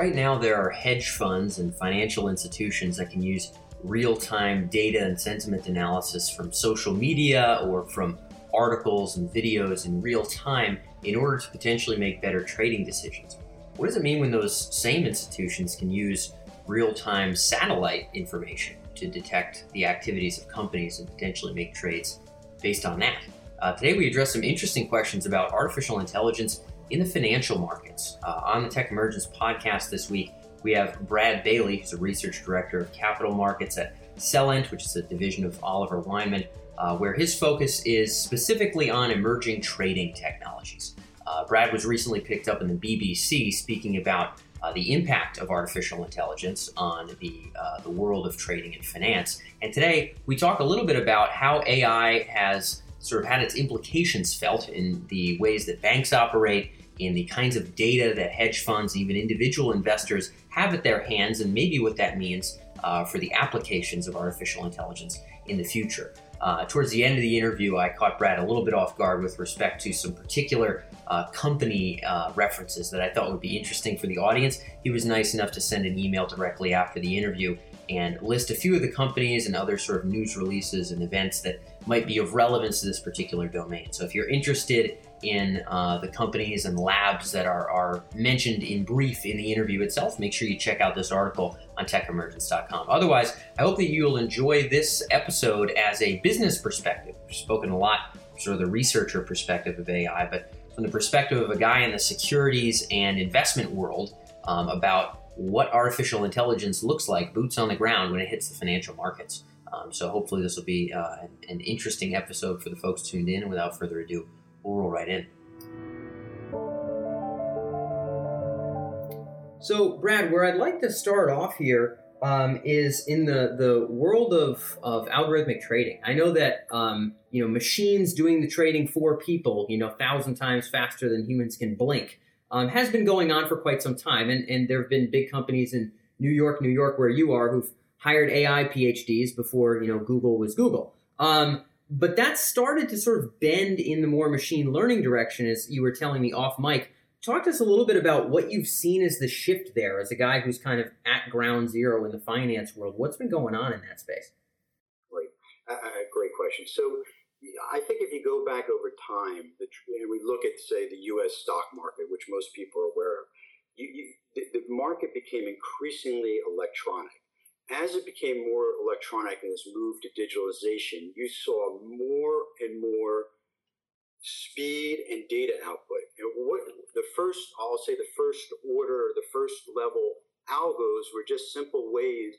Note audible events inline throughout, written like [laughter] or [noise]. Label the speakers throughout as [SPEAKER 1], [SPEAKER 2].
[SPEAKER 1] Right now, there are hedge funds and financial institutions that can use real time data and sentiment analysis from social media or from articles and videos in real time in order to potentially make better trading decisions. What does it mean when those same institutions can use real time satellite information to detect the activities of companies and potentially make trades based on that? Uh, today, we address some interesting questions about artificial intelligence in the financial markets. Uh, on the Tech Emergence podcast this week, we have Brad Bailey, who's a research director of capital markets at Celent, which is a division of Oliver Wyman, uh, where his focus is specifically on emerging trading technologies. Uh, Brad was recently picked up in the BBC speaking about uh, the impact of artificial intelligence on the, uh, the world of trading and finance. And today we talk a little bit about how AI has sort of had its implications felt in the ways that banks operate in the kinds of data that hedge funds, even individual investors, have at their hands, and maybe what that means uh, for the applications of artificial intelligence in the future. Uh, towards the end of the interview, I caught Brad a little bit off guard with respect to some particular uh, company uh, references that I thought would be interesting for the audience. He was nice enough to send an email directly after the interview and list a few of the companies and other sort of news releases and events that might be of relevance to this particular domain. So if you're interested in uh, the companies and labs that are, are mentioned in brief in the interview itself, make sure you check out this article on techemergence.com. Otherwise, I hope that you'll enjoy this episode as a business perspective. We've spoken a lot, sort of the researcher perspective of AI, but from the perspective of a guy in the securities and investment world um, about what artificial intelligence looks like, boots on the ground, when it hits the financial markets. Um, so hopefully this will be uh, an, interesting episode for the folks tuned in. Without further ado, we'll roll right in. So, Brad, where I'd like to start off here um, is in the, the world of, of algorithmic trading. I know that um, you know machines doing the trading for people, you know, thousand times faster than humans can blink, um, has been going on for quite some time, and, and there have been big companies in New York, New York, where you are, who've hired AI PhDs before you know Google was Google. Um, but that started to sort of bend in the more machine learning direction, as you were telling me off mic. Talk to us a little bit about what you've seen as the shift there, as a guy who's kind of at ground zero in the finance world. What's been going on in that space?
[SPEAKER 2] Great, uh, great question. So, I think if you go back over time, and we look at, say, the U.S. stock market, which most people are aware of, you, you, the, the market became increasingly electronic as it became more electronic and this move to digitalization, you saw more and more speed and data output. What the first, I'll say the first order, the first level algos were just simple ways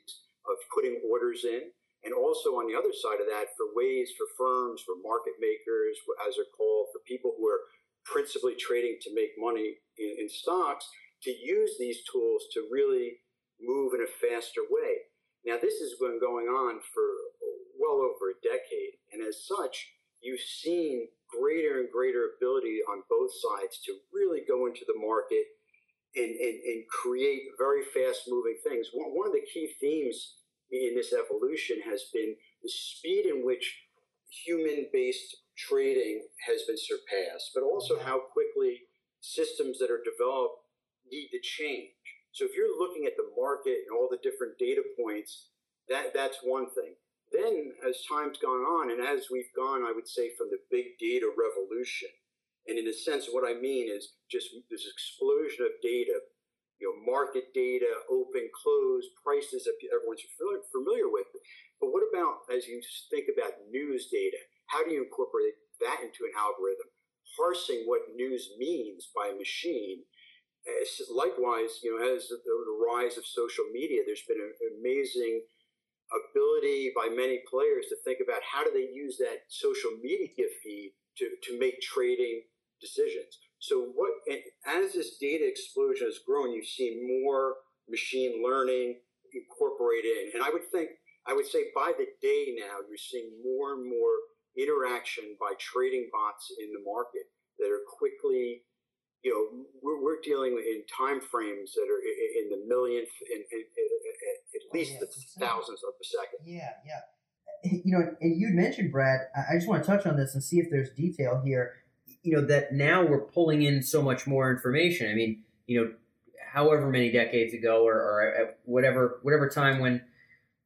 [SPEAKER 2] of putting orders in. And also on the other side of that, for ways for firms, for market makers, as they're called, for people who are principally trading to make money in, in stocks, to use these tools to really move in a faster way. Now, this has been going on for well over a decade, and as such, you've seen greater and greater ability on both sides to really go into the market and, and, and create very fast moving things. One, one of the key themes in this evolution has been the speed in which human based trading has been surpassed, but also how quickly systems that are developed need to change. So if you're looking at the market and all the different data points, that that's one thing. Then as time's gone on, and as we've gone, I would say from the big data revolution, and in a sense, what I mean is just this explosion of data, you know, market data, open, close, prices that everyone's familiar with. But what about as you think about news data? How do you incorporate that into an algorithm? Parsing what news means by a machine likewise, you know, as the, rise of social media, there's been an amazing ability by many players to think about how do they use that social media feed to, to make trading decisions. So what, as this data explosion has grown, you've seen more machine learning incorporated in. And I would think, I would say by the day now, you're seeing more and more interaction by trading bots in the market that are quickly you know, we're, we're dealing in time frames that are in the millionth, in, at oh, least oh, yeah, the thousands of a second.
[SPEAKER 3] Yeah, yeah. You know, and you'd mentioned Brad. I just want to touch on this and see if there's detail here. You know that now we're pulling in so much more information. I mean, you know,
[SPEAKER 1] however many decades ago, or, or at whatever whatever time when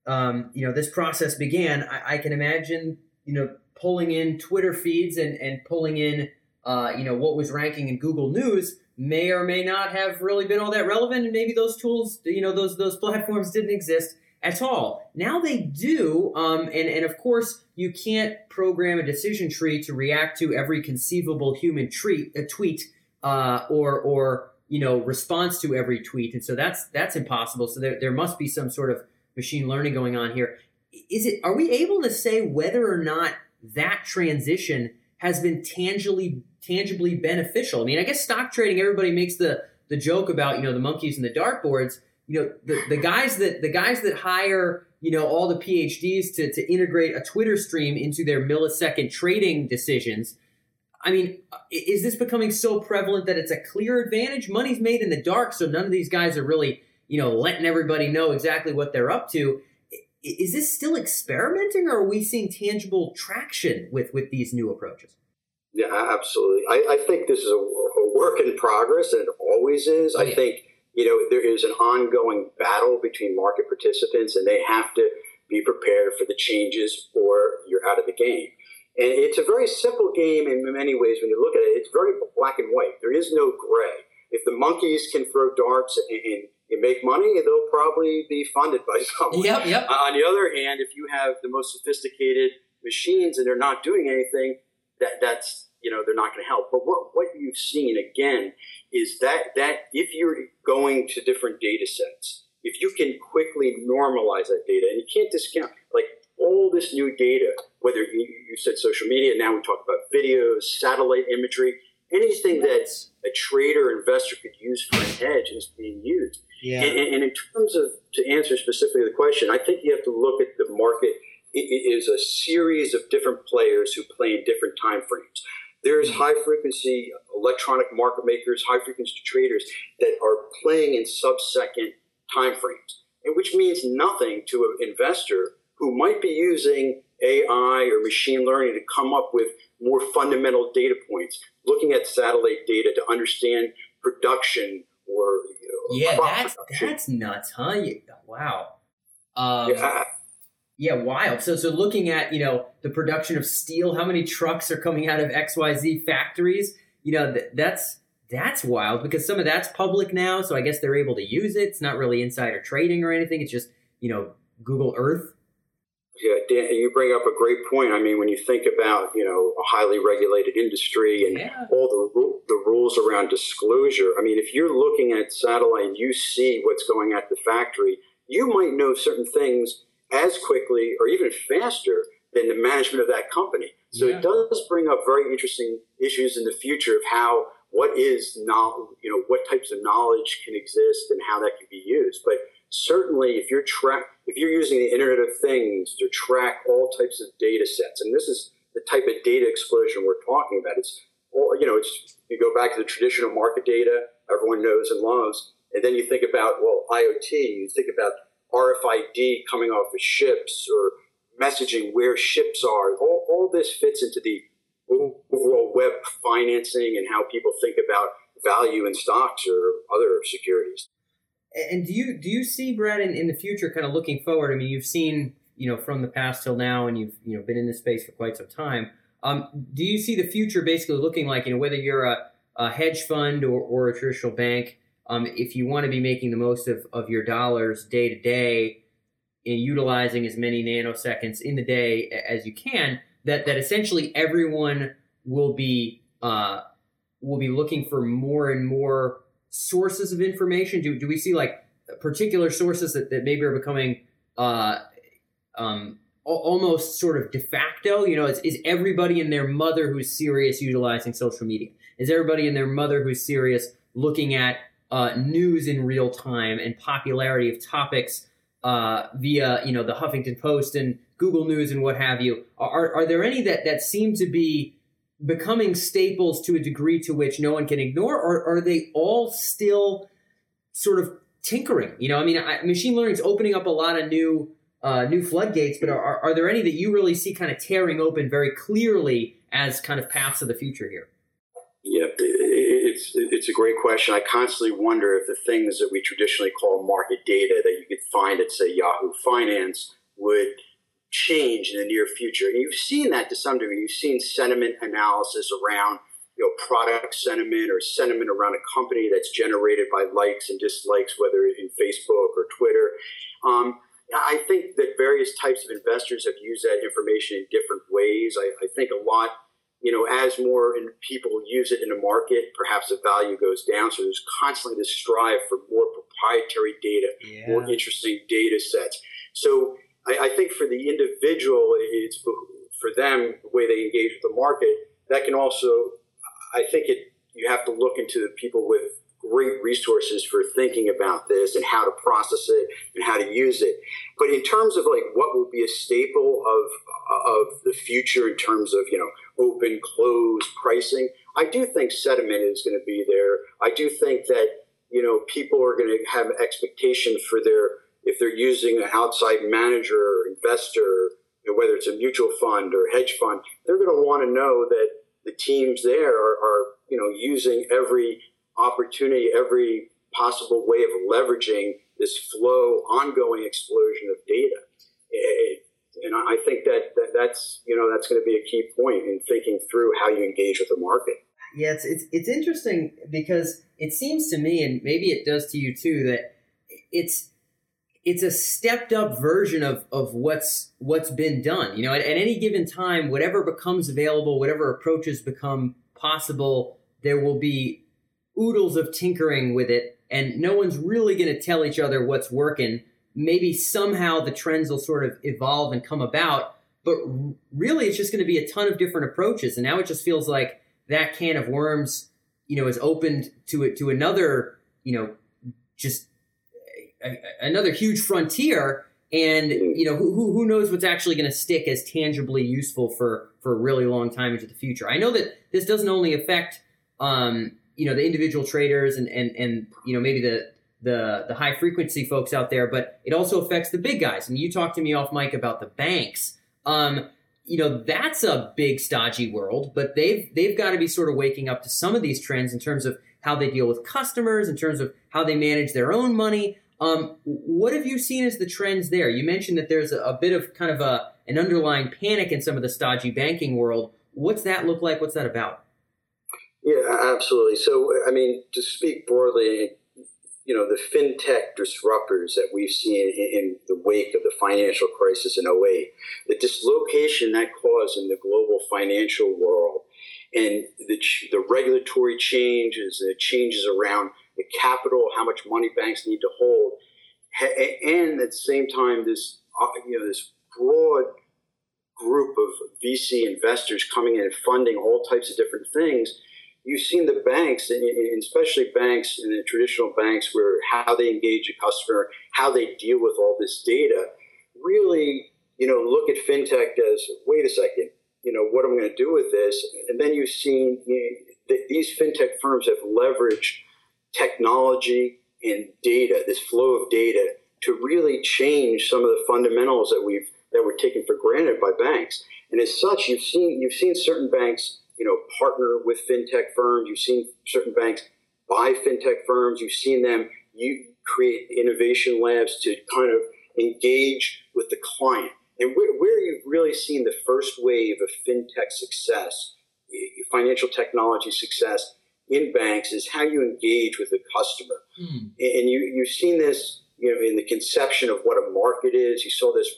[SPEAKER 1] um, you know this process began, I, I, can imagine you know pulling in Twitter feeds and and pulling in uh, you know what was ranking in Google News may or may not have really been all that relevant, and maybe those tools, you know, those those platforms didn't exist at all. Now they do, um, and and of course you can't program a decision tree to react to every conceivable human treat, a tweet uh, or or you know response to every tweet, and so that's that's impossible. So there there must be some sort of machine learning going on here. Is it? Are we able to say whether or not that transition has been tangibly tangibly beneficial? I mean, I guess stock trading. Everybody makes the the joke about you know the monkeys and the dartboards. You know the, the guys that the guys that hire you know all the PhDs to to integrate a Twitter stream into their millisecond trading decisions. I mean, is this becoming so prevalent that it's a clear advantage? Money's made in the dark, so none of these guys are really you know letting everybody know exactly what they're up to is this still experimenting or are we seeing tangible traction with with these new approaches
[SPEAKER 2] yeah absolutely i, I think this is a, a, work in progress and it always is oh, yeah. i think you know there is an ongoing battle between market participants and they have to be prepared for the changes or you're out of the game and it's a very simple game in many ways when you look at it it's very black and white there is no gray if the monkeys can throw darts and you make money, they'll probably be funded by [laughs] someone.
[SPEAKER 1] Yep, yep.
[SPEAKER 2] Uh, on the other hand, if you have the most sophisticated machines and they're not doing anything, that that's you know they're not going to help. But what what you've seen again is that that if you're going to different data sets, if you can quickly normalize that data, and you can't discount like all this new data, whether you, you said social media, now we talk about videos, satellite imagery, anything that a trader investor could use for an edge is being used.
[SPEAKER 1] Yeah.
[SPEAKER 2] And, and, in terms of to answer specifically the question, I think you have to look at the market. It, it is a series of different players who play in different time frames. There's high frequency electronic market makers, high frequency traders that are playing in sub second timeframes, and which means nothing to an investor who might be using AI or machine learning to come up with more fundamental data points, looking at satellite data to understand production or
[SPEAKER 1] you know, yeah, that's production. that's nuts, huh? wow. Um, yeah. Yeah, wild. So, so looking at you know the production of steel, how many trucks are coming out of X Y Z factories? You know th- that's that's wild because some of that's public now, so I guess they're able to use it. It's not really insider trading or anything. It's just you know Google Earth
[SPEAKER 2] yeah, Dan, you bring up a great point. I mean, when you think about you know a highly regulated industry and yeah. all the the rules around disclosure, I mean, if you're looking at satellite and you see what's going at the factory, you might know certain things as quickly or even faster than the management of that company. So yeah. it does bring up very interesting issues in the future of how what is knowledge, you know, what types of knowledge can exist and how that can be used. But certainly if you're track if you're using the internet of things to track all types of data sets and this is the type of data explosion we're talking about it's all you know it's you go back to the traditional market data everyone knows and loves and then you think about well iot you think about rfid coming off of ships or messaging where ships are all, all this fits into the overall web financing and how people think about value in stocks or other securities
[SPEAKER 1] and do you do you see Brad in, in the future, kind of looking forward? I mean, you've seen you know from the past till now, and you've you know been in this space for quite some time. Um, do you see the future basically looking like you know whether you're a, a hedge fund or, or a traditional bank? Um, if you want to be making the most of, of your dollars day to day and utilizing as many nanoseconds in the day as you can, that that essentially everyone will be uh, will be looking for more and more sources of information? Do, do we see like particular sources that, that maybe are becoming uh, um, almost sort of de facto? You know, is, is everybody and their mother who's serious utilizing social media? Is everybody and their mother who's serious looking at uh, news in real time and popularity of topics uh, via you know the Huffington Post and Google News and what have you? Are, are there any that, that seem to be becoming staples to a degree to which no one can ignore, or are they all still sort of tinkering? You know, I mean, I, machine learning is opening up a lot of new uh, new floodgates, but are, are there any that you really see kind of tearing open very clearly as kind of paths of the future here?
[SPEAKER 2] Yeah, it's it's a great question. I constantly wonder if the things that we traditionally call market data that you could find at say Yahoo Finance would change in the near future. And you've seen that to some degree. You've seen sentiment analysis around you know product sentiment or sentiment around a company that's generated by likes and dislikes, whether in Facebook or Twitter. Um, I think that various types of investors have used that information in different ways. I, I think a lot you know, as more people use it in the market, perhaps the value goes down. So there's constantly this strive for more proprietary data, yeah. more interesting data sets. So I, I, think for the individual, it's for them the way they engage with the market. That can also, I think it. You have to look into the people with great resources for thinking about this and how to process it and how to use it. But in terms of like what will be a staple of of the future in terms of you know open close pricing, I do think sentiment is going to be there. I do think that you know people are going to have expectations for their if they're using an outside manager or investor, you know, whether it's a mutual fund or hedge fund, they're going to want to know that the teams there are, are you know using every opportunity, every possible way of leveraging this flow, ongoing explosion of data. Eh, and I think that, that that's you know that's going to be a key point in thinking through how you engage with the market.
[SPEAKER 1] Yeah, it's, it's it's interesting because it seems to me, and maybe it does to you too, that it's it's a stepped up version of of what's what's been done. You know, at, at any given time, whatever becomes available, whatever approaches become possible, there will be oodles of tinkering with it, and no one's really going to tell each other what's working. Maybe somehow the trends will sort of evolve and come about, but really it's just going to be a ton of different approaches. And now it just feels like that can of worms, you know, is opened to it to another, you know, just another huge frontier. And you know, who who knows what's actually going to stick as tangibly useful for for a really long time into the future. I know that this doesn't only affect um, you know the individual traders and and and you know maybe the the the high frequency folks out there, but it also affects the big guys. And you talked to me off mic about the banks. Um, you know that's a big stodgy world, but they've they've got to be sort of waking up to some of these trends in terms of how they deal with customers, in terms of how they manage their own money. Um, what have you seen as the trends there? You mentioned that there's a, a bit of kind of a an underlying panic in some of the stodgy banking world. What's that look like? What's that about?
[SPEAKER 2] Yeah, absolutely. So, I mean, to speak broadly, you know, the fintech disruptors that we've seen in, in, the wake of the financial crisis in 08, the dislocation that caused in the global financial world, and the, the regulatory changes, the changes around the capital, how much money banks need to hold, and at the same time, this uh, you know this broad group of VC investors coming in and funding all types of different things you've seen the banks, and especially banks in the traditional banks, where how they engage a customer, how they deal with all this data, really, you know, look at fintech as wait a second, you know, what am I going to do with this? And then you've seen you know, these fintech firms have leveraged technology and data, this flow of data, to really change some of the fundamentals that we've that were taken for granted by banks. And as such, you've seen you've seen certain banks you know, partner with fintech firms. You've seen certain banks buy fintech firms. You've seen them you create innovation labs to kind of engage with the client. And where, where you've really seen the first wave of fintech success, financial technology success in banks is how you engage with the customer. Mm. And you, you've seen this, you know, in the conception of what a market is. You saw this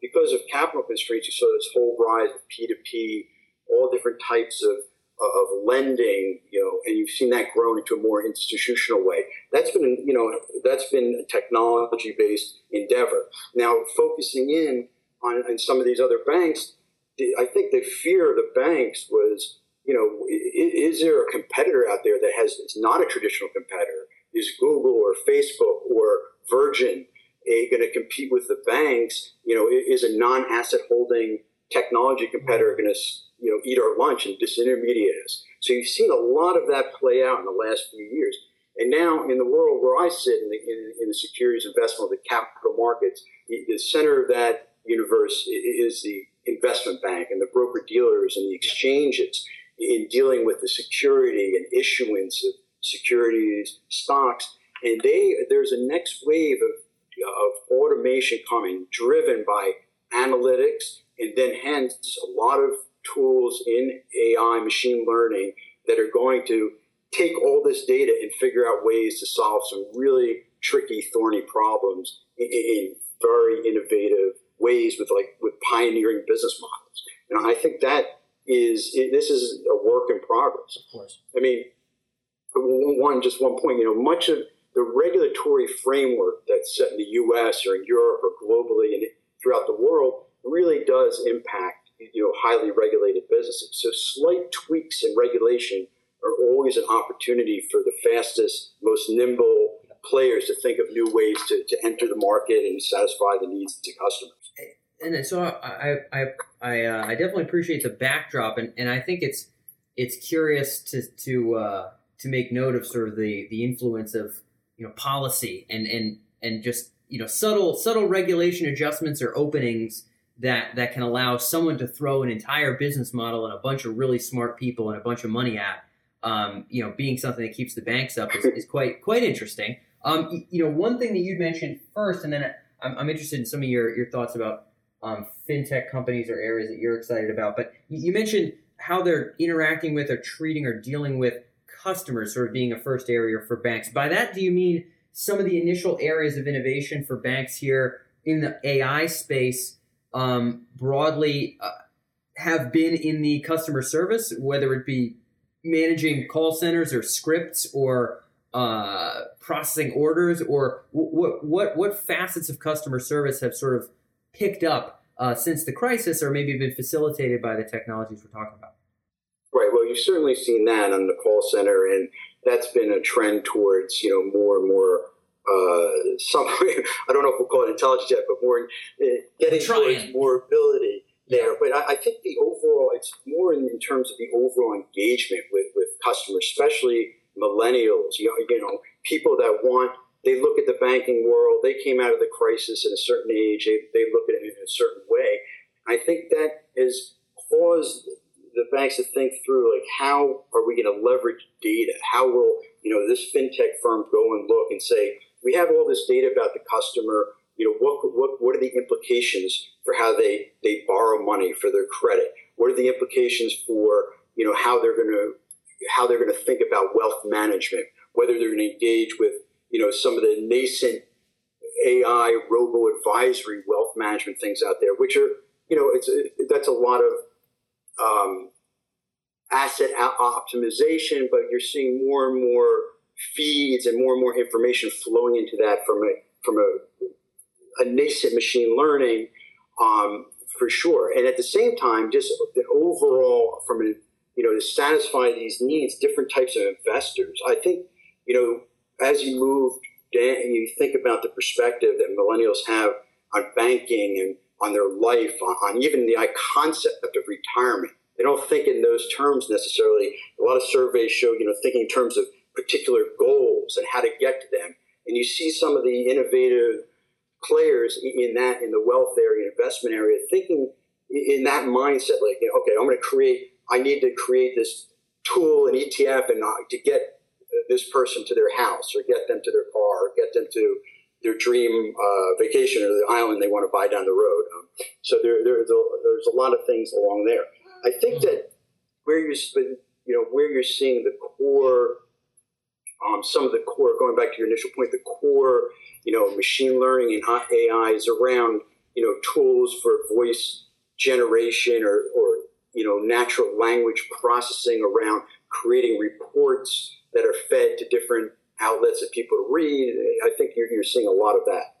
[SPEAKER 2] because of capital constraints. You saw this whole rise of P2P all different types of uh, of lending, you know, and you've seen that grown into a more institutional way. That's been, you know, that's been a technology based endeavor. Now, focusing in on, on some of these other banks, I think the fear of the banks was, you know, is, is there a competitor out there that has, it's not a traditional competitor? Is Google or Facebook or Virgin eh, going to compete with the banks? You know, is a non asset holding technology competitor going to you know eat our lunch and disintermediate us. So you've seen a lot of that play out in the last few years. And now, in the world where I sit in the, in, in the securities investment, of the capital markets, the, the center of that universe is the investment bank and the broker dealers and the exchanges. in dealing with the security and issuance of securities, stocks, and they there's a next wave of of automation coming, driven by analytics, and then hence a lot of tools in AI, machine learning that are going to take all this data and figure out ways to solve some really tricky, thorny problems in, in very innovative ways with like with pioneering business models. And I think that is this is a work in progress.
[SPEAKER 1] Of course.
[SPEAKER 2] I mean, one just one point. You know, much of the regulatory framework that's set in the U.S. or in Europe or globally and throughout the world really does impact you know highly regulated businesses. So slight tweaks in regulation are always an opportunity for the fastest, most nimble players to think of new ways to, to enter the market and satisfy the needs of customers.
[SPEAKER 1] And so I I I, uh, I definitely appreciate the backdrop, and, and I think it's it's curious to to uh, to make note of sort of the the influence of you know policy and and and just you know subtle subtle regulation adjustments or openings that that can allow someone to throw an entire business model and a bunch of really smart people and a bunch of money at um, you know being something that keeps the banks up is, is quite quite interesting um, you know one thing that you'd mentioned first and then I'm, I'm interested in some of your your thoughts about um, fintech companies or areas that you're excited about but you mentioned how they're interacting with or treating or dealing with customers sort of being a first area for banks. By that, do you mean some of the initial areas of innovation for banks here in the AI space um, broadly uh, have been in the customer service, whether it be managing call centers or scripts or uh, processing orders, or what what what facets of customer service have sort of picked up uh, since the crisis, or maybe been facilitated by the technologies we're talking about?
[SPEAKER 2] Right. Well, you've certainly seen that on the call center, and that's been a trend towards you know more and more. Uh, some [laughs] I don't know if we'll call it intelligence yet, but more uh, getting towards more ability there. But I, I, think the overall, it's more in, in, terms of the overall engagement with, with customers, especially millennials. You know, you know, people that want. They look at the banking world. They came out of the crisis at a certain age. They, they look at it in a certain way. I think that has caused the banks to think through like how are we going to leverage data? How will you know this fintech firm go and look and say we have all this data about the customer. You know what what what are the implications for how they they borrow money for their credit? What are the implications for you know how they're going to how they're going to think about wealth management? Whether they're going to engage with you know some of the nascent AI robo advisory wealth management things out there, which are you know it's that's a lot of um, asset optimization, but you're seeing more and more feeds and more and more information flowing into that from a from a, a nascent machine learning um, for sure. And at the same time, just the overall from a you know to satisfy these needs, different types of investors. I think you know as you move down, and you think about the perspective that millennials have on banking and on their life, on, on even the concept of retirement. They don't think in those terms necessarily. A lot of surveys show, you know, thinking in terms of particular goals and how to get to them. And you see some of the innovative players in that, in the wealth area, investment area, thinking in that mindset, like, you know, okay, I'm going to create, I need to create this tool, and ETF, and uh, to get this person to their house or get them to their car or get them to their dream uh, vacation or the island they want to buy down the road. Um, so there, there, there's a lot of things along there. I think that where you're, you know, where you're seeing the core, um, some of the core, going back to your initial point, the core, you know, machine learning and AI is around, you know, tools for voice generation or, or you know, natural language processing around creating reports that are fed to different outlets that people to read. I think you're, you're seeing a lot of that.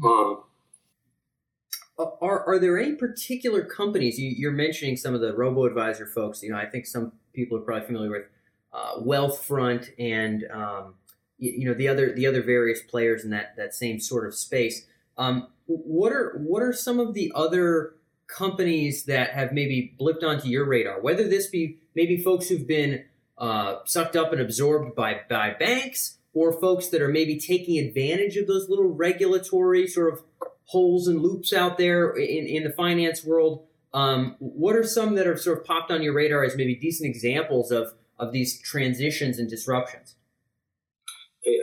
[SPEAKER 2] Hmm. Um,
[SPEAKER 1] are, are there any particular companies you, are mentioning some of the robo advisor folks you know i think some people are probably familiar with uh, wealthfront and um, you, you, know the other the other various players in that that same sort of space. Um, what are what are some of the other companies that have maybe blipped onto your radar? Whether this be maybe folks who've been uh, sucked up and absorbed by, by banks or folks that are maybe taking advantage of those little regulatory sort of holes and loops out there in, in the finance world.
[SPEAKER 3] Um, what are some that have sort of popped on your radar as maybe decent examples of of these transitions and disruptions?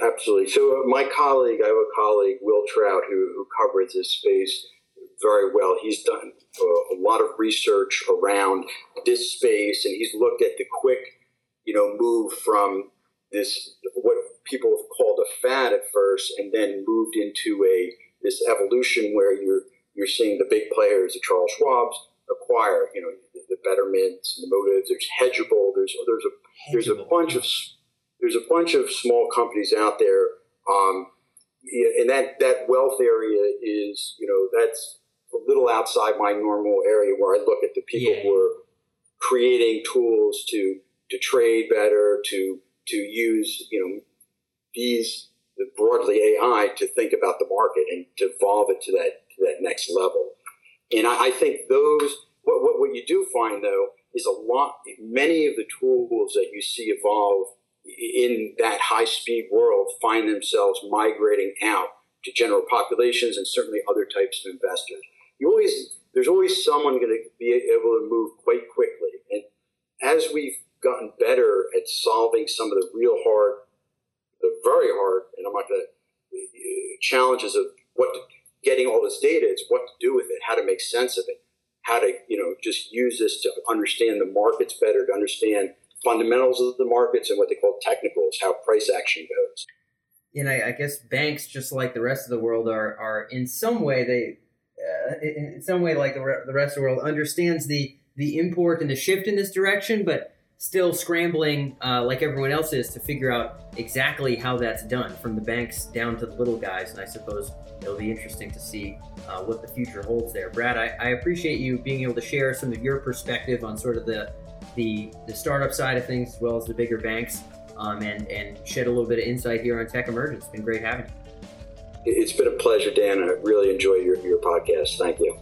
[SPEAKER 2] Absolutely. So, uh, my colleague, I have a colleague, Will Trout, who, who covers this space very well. He's done uh, a lot of research around this space, and he's looked at the quick, you know, move from this what people have called a fad at first, and then moved into a this evolution where you're you're seeing the big players, the Charles Schwab's, acquire, you know, the, the Betterments, the Motifs. There's Hedgeable. There's there's a there's a bunch of there's a bunch of small companies out there, um, and that that wealth area is you know that's a little outside my normal area where I look at the people yeah. who are creating tools to to trade better, to to use you know these broadly AI to think about the market and to evolve it to that to that next level. And I, I think those what, what what you do find though is a lot many of the tools that you see evolve in that high speed world find themselves migrating out to general populations and certainly other types of investors. You always there's always someone going to be able to move quite quickly, and as we've gotten better at solving some of the real hard, the very hard, and I'm not going to challenges of what to, getting all this data. It's what to do with it, how to make sense of it, how to you know just use this to understand the markets better, to understand fundamentals of the markets and what they call technicals, how price action goes.
[SPEAKER 3] And I, I guess banks, just like the rest of the world, are are in some way they, uh, in some way like the, re- the rest of the world, understands the the import and the shift in this direction, but still scrambling uh, like everyone else is to figure out exactly how that's done from the banks down to the little guys. And I suppose it'll be interesting to see uh, what the future holds there. Brad, I, I appreciate you being able to share some of your perspective on sort of the the the startup side of things as well as the bigger banks, um, and and shed a little bit of insight here on Tech Emergence. It's been great having you.
[SPEAKER 2] It's been a pleasure, Dan. I really enjoy your, your podcast. Thank you.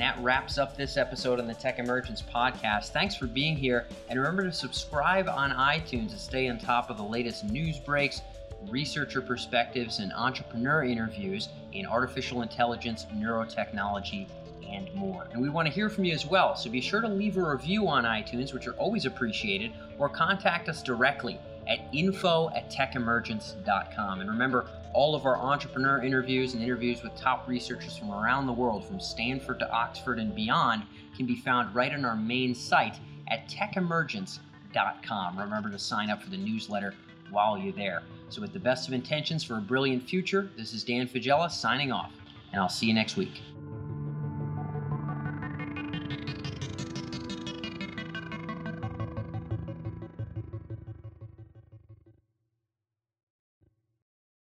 [SPEAKER 1] And that wraps up this episode on the Tech Emergence podcast. Thanks for being here. And remember to subscribe on iTunes to stay on top of the latest news breaks, researcher perspectives, and entrepreneur interviews in artificial intelligence, neurotechnology, and more. And we want to hear from you as well, so be sure to leave a review on iTunes, which are always appreciated, or contact us directly at info at techemergence.com. And remember, all of our entrepreneur interviews and interviews with top researchers from around the world, from Stanford to Oxford and beyond, can be found right on our main site at techemergence.com. Remember to sign up for the newsletter while you're there. So, with the best of intentions for a brilliant future, this is Dan Faggella signing off, and I'll see you next week.